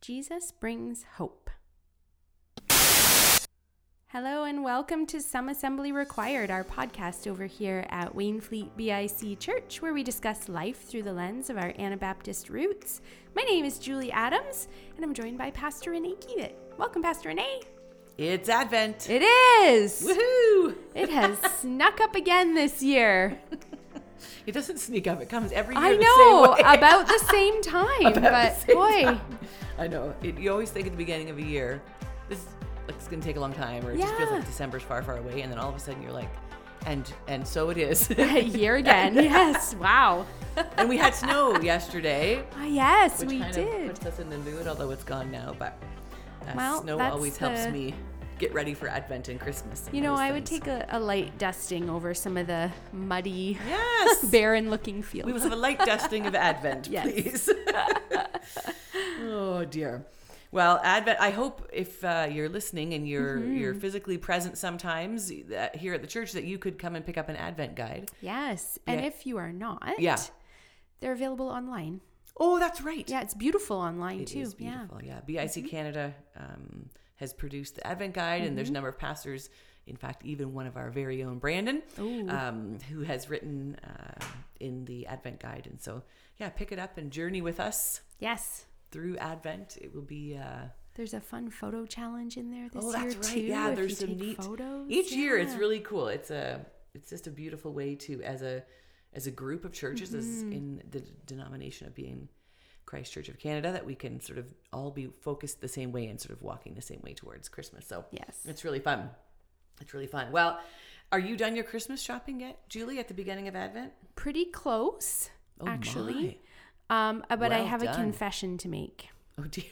Jesus brings hope. Hello and welcome to Some Assembly Required, our podcast over here at Wainfleet BIC Church, where we discuss life through the lens of our Anabaptist roots. My name is Julie Adams, and I'm joined by Pastor Renee Kiewit. Welcome, Pastor Renee. It's Advent. It is. Woohoo! It has snuck up again this year. It doesn't sneak up. It comes every year. I the know, way. about the same time, About the but same boy, time. I know. It, you always think at the beginning of a year, this like, it's going to take a long time, or it just feels Yeah. like December's far, far away, and then all of a sudden you're like, and and so it is. here again. Yes, wow. and we had snow yesterday, Ah, yes, which we kind did. of puts us in the mood, although it's gone now. But uh, Well, snow always helps me get ready for Advent and Christmas. You know, I would things. take a, a light dusting over some of the muddy, yes. barren looking fields. We will have a light dusting of Advent, please. oh dear. Well, Advent. I hope if uh, you're listening and you're Mm-hmm. you're physically present sometimes here at the church that you could come and pick up an Advent guide. yes. And Yeah. if you are not, Yeah. they're available online. Oh, that's right. Yeah, it's beautiful online It too. is Yeah. Mm-hmm. beautiful. Yeah. BIC Canada um, has produced the Advent guide, and there's a number of pastors. In fact, even one of our very own Brandon, um, who has written uh, in the Advent guide, and so yeah, pick it up and journey with us Yes. through Advent. It will be. Uh, There's a fun photo challenge in there this Oh, year that's right. too. Yeah, there's some neat photos. Each year, it's really cool. It's a, it's just a beautiful way to as a, as a group of churches, as Mm-hmm. in the denomination of Be in Christ Church of Canada, that we can sort of all be focused the same way and sort of walking the same way towards Christmas. So Yes. it's really fun. It's really fun. Well, are you done your Christmas shopping yet, Julie? At the beginning of Advent? Pretty close, Oh, actually. Um, uh, but I Well have a confession to make. Oh dear.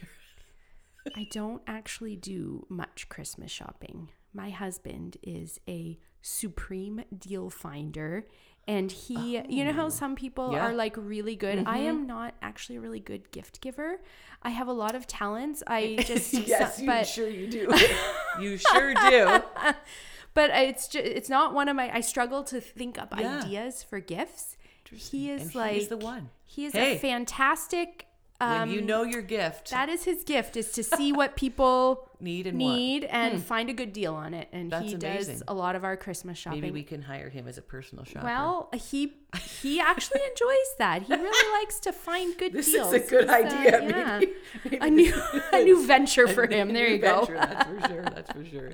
I don't actually do much Christmas shopping. My husband is a supreme deal finder. And he, you know how some people Oh. Yeah. Mm-hmm. are like really good? I am not actually a really good gift giver. I have a lot of talents. I just, yes, so- you sure you do. you sure do. but it's just, it's not one of my, I struggle to think up Yeah. ideas for gifts. He is And like, he's the one. he is Hey. a fantastic, um, when you know your gift, that is his gift is to see what people need and want. need and find a good deal on it. And That's he amazing. does a lot of our Christmas shopping. Maybe we can hire him as a personal shopper. well, he he actually enjoys that. He really likes to find good this deals. is a good uh, idea. yeah. Maybe, maybe a new a new venture for him. There you go. venture, That's for sure. That's for sure.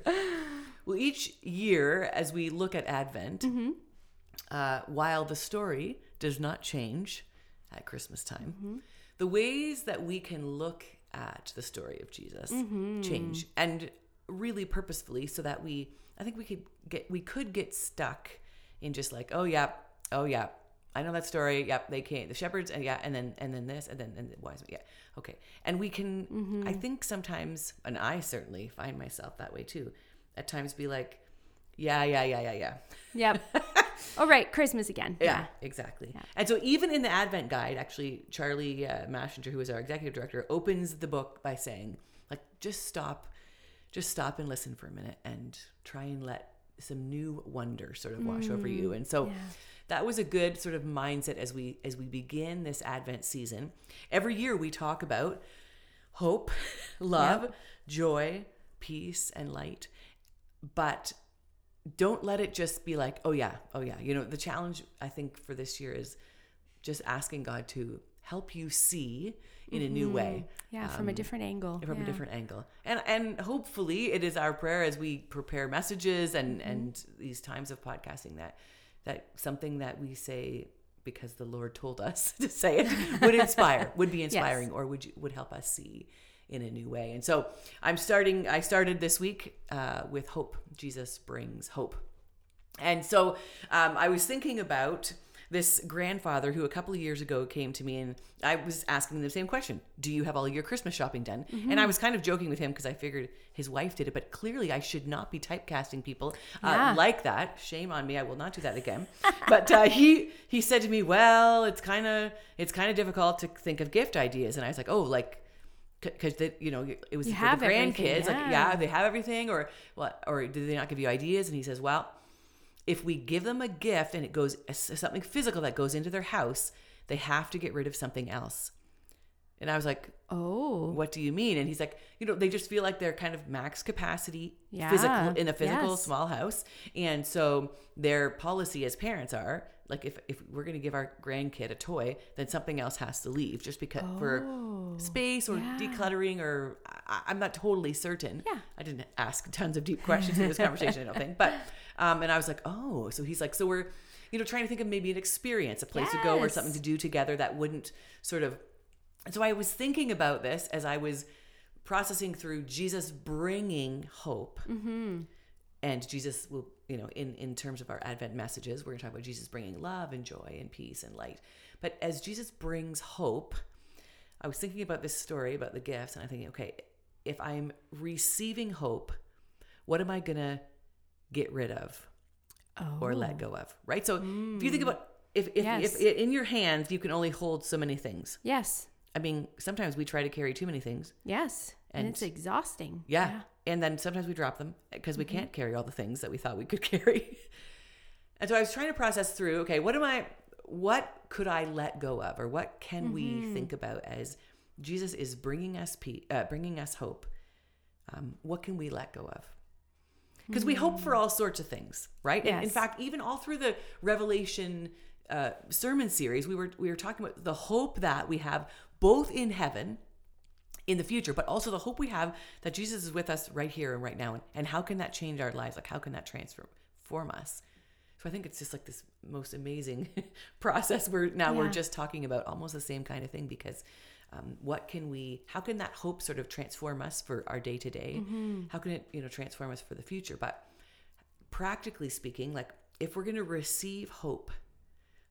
Well, each year as we look at Advent, Mm-hmm. uh, while the story does not change at Christmas time, Mm-hmm. The ways that we can look at the story of Jesus Mm-hmm. change, and really purposefully, so that we, I think we could get, we could get stuck in just like, oh yeah, oh yeah. I know that story. Yep, they came. The shepherds, and yeah, and then and then this, and then and the wise. Yeah, okay. And we can. Mm-hmm. I think sometimes, and I certainly find myself that way too. At times, be like, yeah, yeah, yeah, yeah, yeah, Yep. All right, Christmas again. yeah, exactly. And so, even in the Advent guide, actually, Charlie uh, Mashinter, who is our executive director, opens the book by saying, like, just stop, just stop and listen for a minute, and try and let some new wonder sort of wash over you. And so. Yeah. That was a good sort of mindset as we as we begin this Advent season. Every year we talk about hope, love, joy, peace, and light. But don't let it just be like, oh yeah, oh yeah. You know, the challenge I think for this year is just asking God to help you see in a new way. Yeah, from a different angle. From yeah. a different angle, and and hopefully it is our prayer as we prepare messages and Mm-hmm. and these times of podcasting that that something that we say because the Lord told us to say it would inspire, would be inspiring, or would you, would help us see in a new way. And so I'm starting. I started this week uh, with hope. Jesus brings hope. And so um, I was thinking about this grandfather who a couple of years ago came to me and I was asking him the same question Do you have all your Christmas shopping done? And I was kind of joking with him because I figured his wife did it, but clearly I should not be typecasting people Yeah. uh, like that. Shame on me. I will not do that again. but uh, he he said to me, Well, it's kind of it's kind of difficult to think of gift ideas. And I was like, Oh, like because you know it was You for the grandkids like yeah. yeah they have everything or what or did they not give you ideas and he says well if we give them a gift and it goes something physical that goes into their house they have to get rid of something else And I was like, Oh. what do you mean? And he's like, you know, they just feel like they're kind of max capacity Yeah. physical in a physical Yes. small house. And so their policy as parents are like if, if we're gonna give our grandkid a toy, then something else has to leave just because for Oh. space or yeah. decluttering or I, I'm not totally certain. Yeah. I didn't ask tons of deep questions in this conversation, I don't think. But um and I was like, oh, so he's like, so we're you know, trying to think of maybe an experience, a place to go or something to do together that wouldn't sort of and so I was thinking about this as I was processing through Jesus bringing hope. And Jesus will, you know, in, in terms of our Advent messages, we're going to talk about Jesus bringing love and joy and peace and light. But as Jesus brings hope, I was thinking about this story about the gifts, and I'm thinking, okay, if I'm receiving hope, what am I going to get rid of Oh. or let go of? Right? So if you think hmm. about if, if, Yes. if in your hands you can only hold so many things, Yes. I mean, sometimes we try to carry too many things. Yes. And, And- it's exhausting. Yeah. And then sometimes we drop them because Mm-hmm. we can't carry all the things that we thought we could carry. and so I was trying to process through, okay, what am I what could I let go of or what can we Mm-hmm. think about as Jesus is bringing us pe- uh, bringing us hope? Um, what can we let go of? Because we hope for all sorts of things, right? And in fact, even all through the Revelation uh, sermon series, we were we were talking about the hope that we have both in heaven in the future, but also the hope we have that Jesus is with us right here and right now. And, and how can that change our lives? Like, how can that transform us? So I think it's just like this most amazing process where now we're just talking about almost the same kind of thing because um, what can we, how can that hope sort of transform us for our day to day? Mm-hmm. How can it, you know, transform us for the future? But practically speaking, like if we're going to receive hope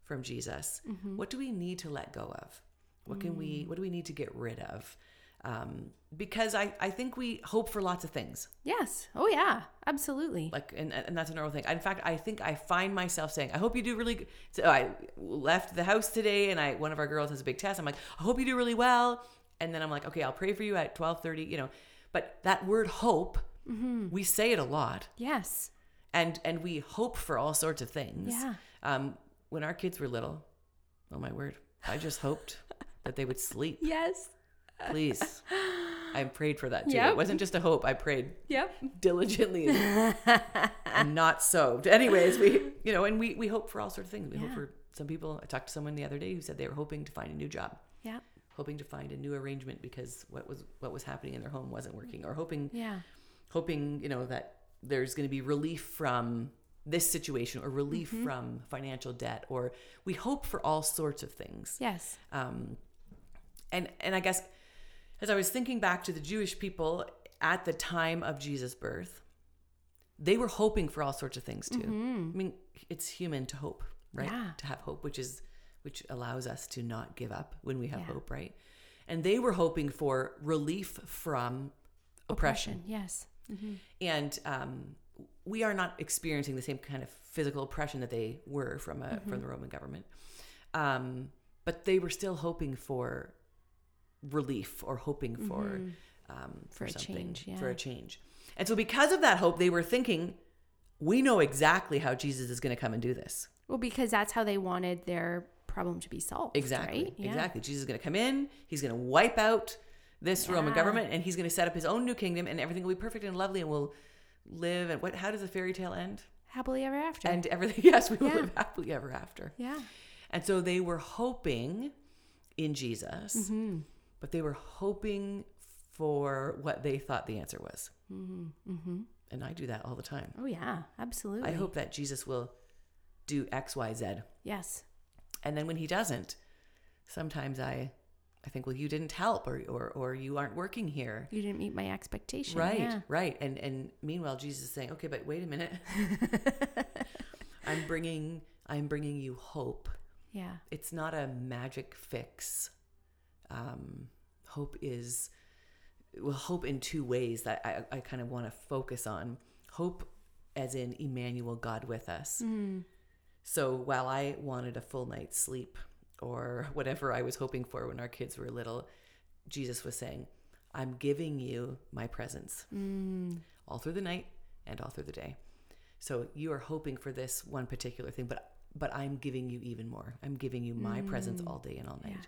from Jesus, mm-hmm. what do we need to let go of? What can we, mm. what do we need to get rid of? Um, because I, I think we hope for lots of things Yes. Oh yeah. Absolutely. like and, and that's a normal thing in fact i think i find myself saying i hope you do really good so i left the house today and i one of our girls has a big test i'm like i hope you do really well and then i'm like okay i'll pray for you at 12.30 you know but that word hope we say it a lot yes. and and we hope for all sorts of things Yeah. um when our kids were little oh my word i just hoped that they would sleep Yes. Please i prayed for that too Yep. it wasn't just a hope i prayed Yep. diligently and not so. Anyways, we you know, and we we hope for all sorts of things. We hope for some people. I talked to someone the other day who said they were hoping to find a new job, Yeah. hoping to find a new arrangement because what was what was happening in their home wasn't working, or hoping Yeah. hoping you know that there's going to be relief from this situation or relief Mm-hmm. from financial debt, or we hope for all sorts of things. Yes. Um, and and I guess as I was thinking back to the Jewish people at the time of Jesus' birth, they were hoping for all sorts of things too. I mean, it's human to hope, right? Mm-hmm. Yeah. To have hope, which is which allows us to not give up when we have Yeah. hope, right? And they were hoping for relief from oppression. Yes. Mm-hmm. And um, we are not experiencing the same kind of physical oppression that they were from a, Mm-hmm. from the Roman government. Um, but they were still hoping for relief or hoping for um, Mm-hmm. For for, a something change, for a change. And so because of that hope, they were thinking, we know exactly how Jesus is going to come and do this. Well, because that's how they wanted their problem to be solved. Exactly. Right? Yeah. Exactly. Jesus is going to come in. He's going to wipe out this Roman government, and he's going to set up his own new kingdom, and everything will be perfect and lovely, and we'll live. And what? How does the fairy tale end? Happily ever after. And everything. Yes, we will Yeah. live happily ever after. yeah. And so they were hoping in Jesus, Mm-hmm. But they were hoping for what they thought the answer was. Mm-hmm. And I do that all the time. Oh yeah. Absolutely. I hope that Jesus will do X, Y, Z. Yes. And then when he doesn't, sometimes I I think, well, you didn't help or or, or you aren't working here. You didn't meet my expectation. Right, Yeah. right. And and meanwhile Jesus is saying, "Okay, but wait a minute. I'm bringing I'm bringing you hope. Yeah. It's not a magic fix. Um, hope is well, hope in two ways that I, I kind of want to focus on. Hope as in Emmanuel, God with us. Mm. So while I wanted a full night's sleep or whatever I was hoping for when our kids were little, Jesus was saying, I'm giving you my presence Mm. all through the night and all through the day. So you are hoping for this one particular thing, but but I'm giving you even more. I'm giving you my presence all day and all night.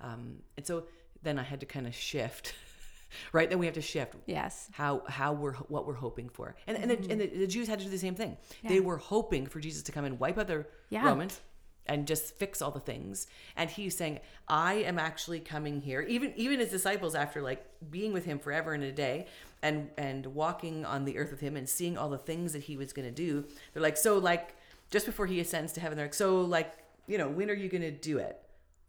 Um, and so then I had to kind of shift. right then we have to shift Yes. how how we're what we're hoping for and and, the, and the, the jews had to do the same thing Yeah. they were hoping for jesus to come and wipe out the Yeah. romans and just fix all the things and he's saying i am actually coming here even even his disciples after like being with him forever and a day and and walking on the earth with him and seeing all the things that he was going to do they're like so like just before he ascends to heaven they're like so like you know when are you going to do it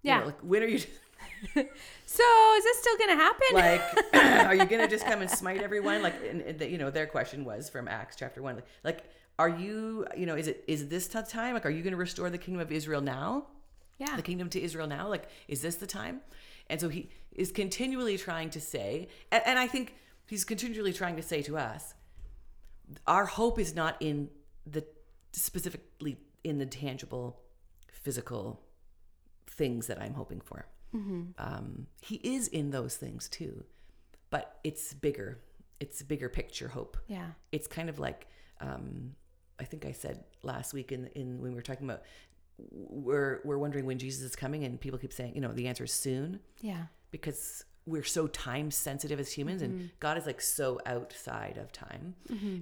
You Yeah. know, like when are you So is this still going to happen? like are you gonna just come and smite everyone like and, and the, you know their question was from acts chapter 1 like, like are you you know is it is this the time like are you gonna restore the kingdom of israel now yeah. the kingdom to israel now like is this the time and so he is continually trying to say and, and i think he's continually trying to say to us our hope is not in the specifically in the tangible physical things that i'm hoping for um, he is in those things too but it's bigger it's bigger picture hope yeah. it's kind of like um, I think I said last week in in when we were talking about we're we're wondering when Jesus is coming, and people keep saying, you know, the answer is soon Yeah. because we're so time sensitive as humans, and God is like so outside of time,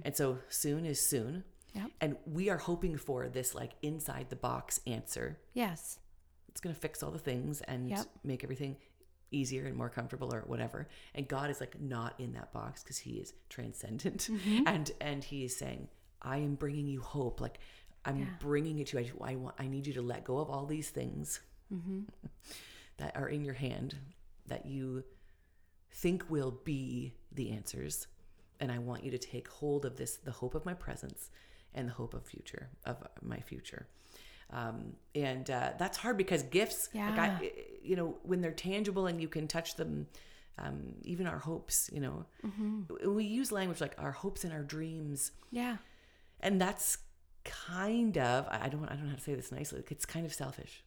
and so soon is soon, Yep. and we are hoping for this like inside the box answer. Yes. It's gonna fix all the things and Yep. make everything easier and more comfortable or whatever. And god is like not in that box because he is transcendent. Mm-hmm. And and he is saying i am bringing you hope. Like i'm Yeah. bringing it to you. I, I want i need you to let go of all these things mm-hmm. that are in your hand that you think will be the answers. And i want you to take hold of this the hope of my presence and the hope of future of my future um, and uh, that's hard because gifts like I, you know when they're tangible and you can touch them um, even our hopes you know we use language like our hopes and our dreams Yeah. and that's kind of I I don't I don't know how to say this nicely it's kind of selfish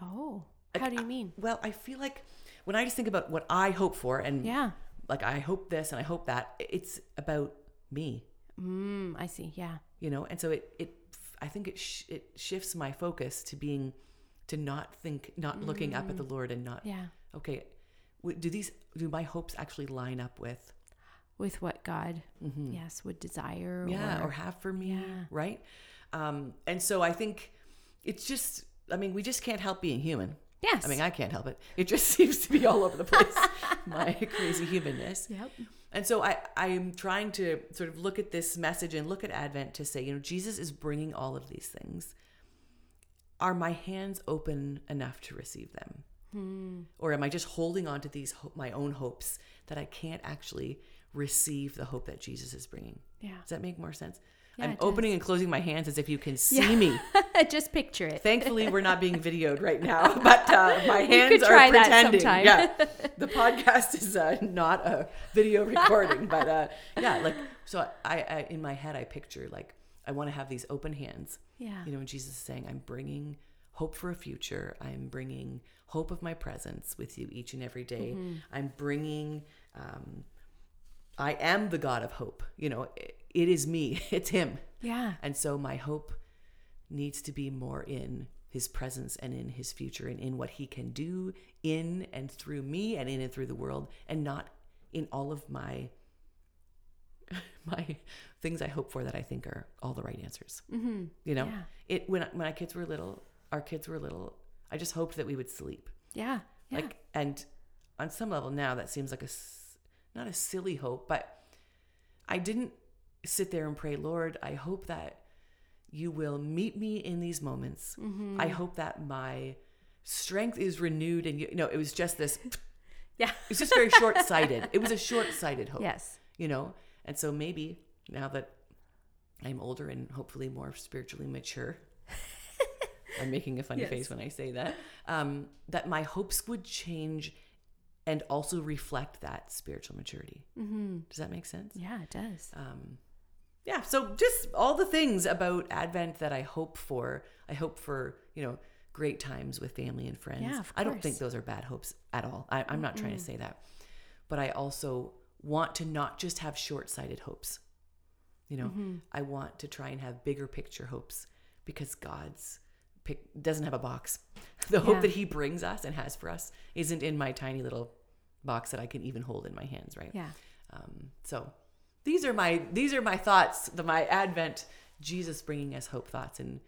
Oh. Like, How do you mean? well I feel like when I just think about what I hope for and Yeah. like I hope this and I hope that it's about me Mm, I see. Yeah. you know and so it it I think it sh- it shifts my focus to being to not think not looking up at the Lord and not Yeah. okay do these do my hopes actually line up with With what God, yes, would desire. Mm-hmm. yeah Or, or have for me Yeah. right um and so i think it's just i mean we just can't help being human yes. i mean i can't help it it just seems to be all over the place my crazy humanness Yep. And so i i'm trying to sort of look at this message and look at advent to say you know jesus is bringing all of these things are my hands open enough to receive them Hmm. or am i just holding on to these my own hopes that i can't actually receive the hope that jesus is bringing Yeah. does that make more sense? Yeah, I'm opening and closing my hands as if you can see Yeah. me. Just picture it. Thankfully, we're not being videoed right now, but uh, my could hands try are that pretending. sometime. Yeah, the podcast is uh, not a video recording, but uh, yeah, like so. I, I in my head, I picture like I want to have these open hands. Yeah. You know, when Jesus is saying, "I'm bringing hope for a future. I'm bringing hope of my presence with you each and every day. Mm-hmm. I'm bringing." Um, I am the God of hope. You know, it, it is me. It's Him. Yeah. And so my hope needs to be more in his presence and in his future and in what he can do in and through me and in and through the world and not in all of my my things I hope for that I think are all the right answers. Mm-hmm. You know, Yeah. it when when our kids were little, our kids were little. I just hoped that we would sleep. Yeah. Yeah. Like, and on some level now, that seems like a not a silly hope, but I didn't sit there and pray, Lord, I hope that you will meet me in these moments. Mm-hmm. I hope that my strength is renewed, and you, you know, it was just this. yeah. It's just very short sighted. It was a short sighted hope, Yes. you know, and so maybe now that I'm older and hopefully more spiritually mature. I'm making a funny Yes. face when I say that. Um, that my hopes would change and also reflect that spiritual maturity. Mm-hmm. Does that make sense? Yeah, it does. Um, yeah. So just all the things about Advent that I hope for. I hope for you know great times with family and friends. Yeah, of I don't think those are bad hopes at all. I, I'm not trying to say that, but I also want to not just have short-sighted hopes. You know, Mm-hmm. I want to try and have bigger picture hopes because God's pick doesn't have a box. The hope that he brings us and has for us isn't in my tiny little box that I can even hold in my hands, right? Yeah. Um, so these are my these are my thoughts, the my Advent Jesus bringing us hope thoughts, and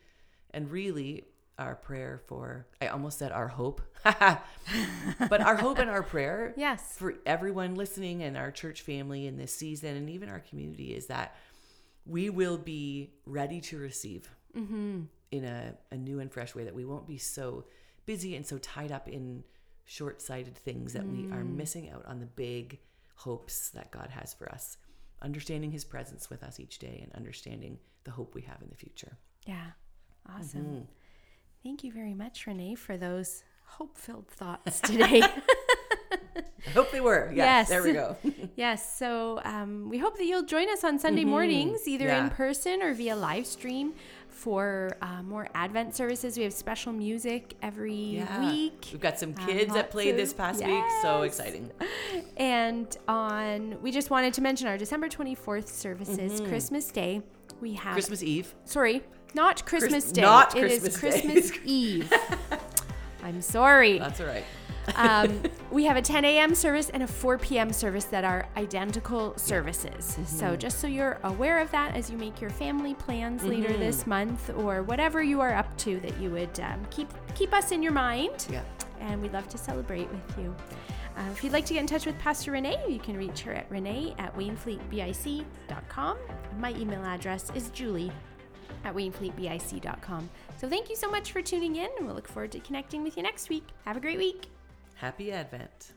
and really our prayer for I almost said our hope, but our hope and our prayer Yes. for everyone listening and our church family in this season and even our community is that we will be ready to receive Mm-hmm. in a, a new and fresh way that we won't be so busy and so tied up in short-sighted things that we are missing out on the big hopes that God has for us understanding his presence with us each day and understanding the hope we have in the future Yeah. Awesome. Mm-hmm. Thank you very much, Renee, for those hope filled thoughts today. I hope they were Yes. yes, there we go yes. So um, we hope that you'll join us on Sunday mornings, either in Mm-hmm. Person or via live stream for uh, more Advent services. We have special music every yeah week. we've got some Um, kids that lots played this of- past week so exciting And on, we just wanted to mention our December 24th services, Christmas Day. We have, Mm-hmm. christmas eve sorry, not Christmas Chris- Day. not It is Christmas. Christmas Eve. I'm sorry. that's all right um, we have a 10 a.m. service and a 4 p.m. service that are identical services. So, just so you're aware of that as you make your family plans later this month or whatever you are up to, that you would um, keep keep us in your mind. yeah And we'd love to celebrate with you. Uh, if you'd like to get in touch with Pastor Renee, you can reach her at renee at wainfleetbic.com. My email address is julie at wainfleetbic.com. So thank you so much for tuning in, and we'll look forward to connecting with you next week. Have a great week. Happy advent